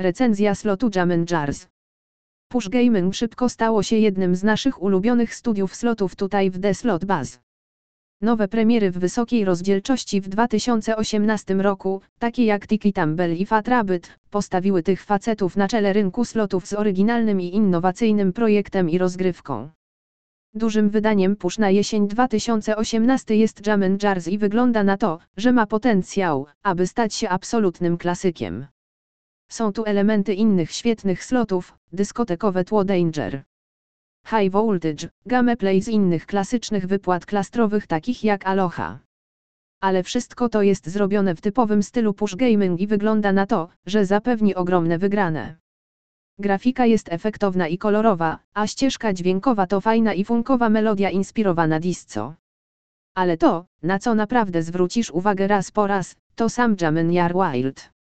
Recenzja slotu Jam Jars. Push Gaming szybko stało się jednym z naszych ulubionych studiów slotów tutaj w The Slot Buzz. Nowe premiery w wysokiej rozdzielczości w 2018 roku, takie jak Tiki Tumble i Fat Rabbit, postawiły tych facetów na czele rynku slotów z oryginalnym i innowacyjnym projektem i rozgrywką. Dużym wydaniem Push na jesień 2018 jest Jam Jars i wygląda na to, że ma potencjał, aby stać się absolutnym klasykiem. Są tu elementy innych świetnych slotów, dyskotekowe tło Danger. High Voltage, gameplay z innych klasycznych wypłat klastrowych takich jak Aloha. Ale wszystko to jest zrobione w typowym stylu push gaming i wygląda na to, że zapewni ogromne wygrane. Grafika jest efektowna i kolorowa, a ścieżka dźwiękowa to fajna i funkowa melodia inspirowana disco. Ale to, na co naprawdę zwrócisz uwagę raz po raz, to sam Jamen Jar Wild.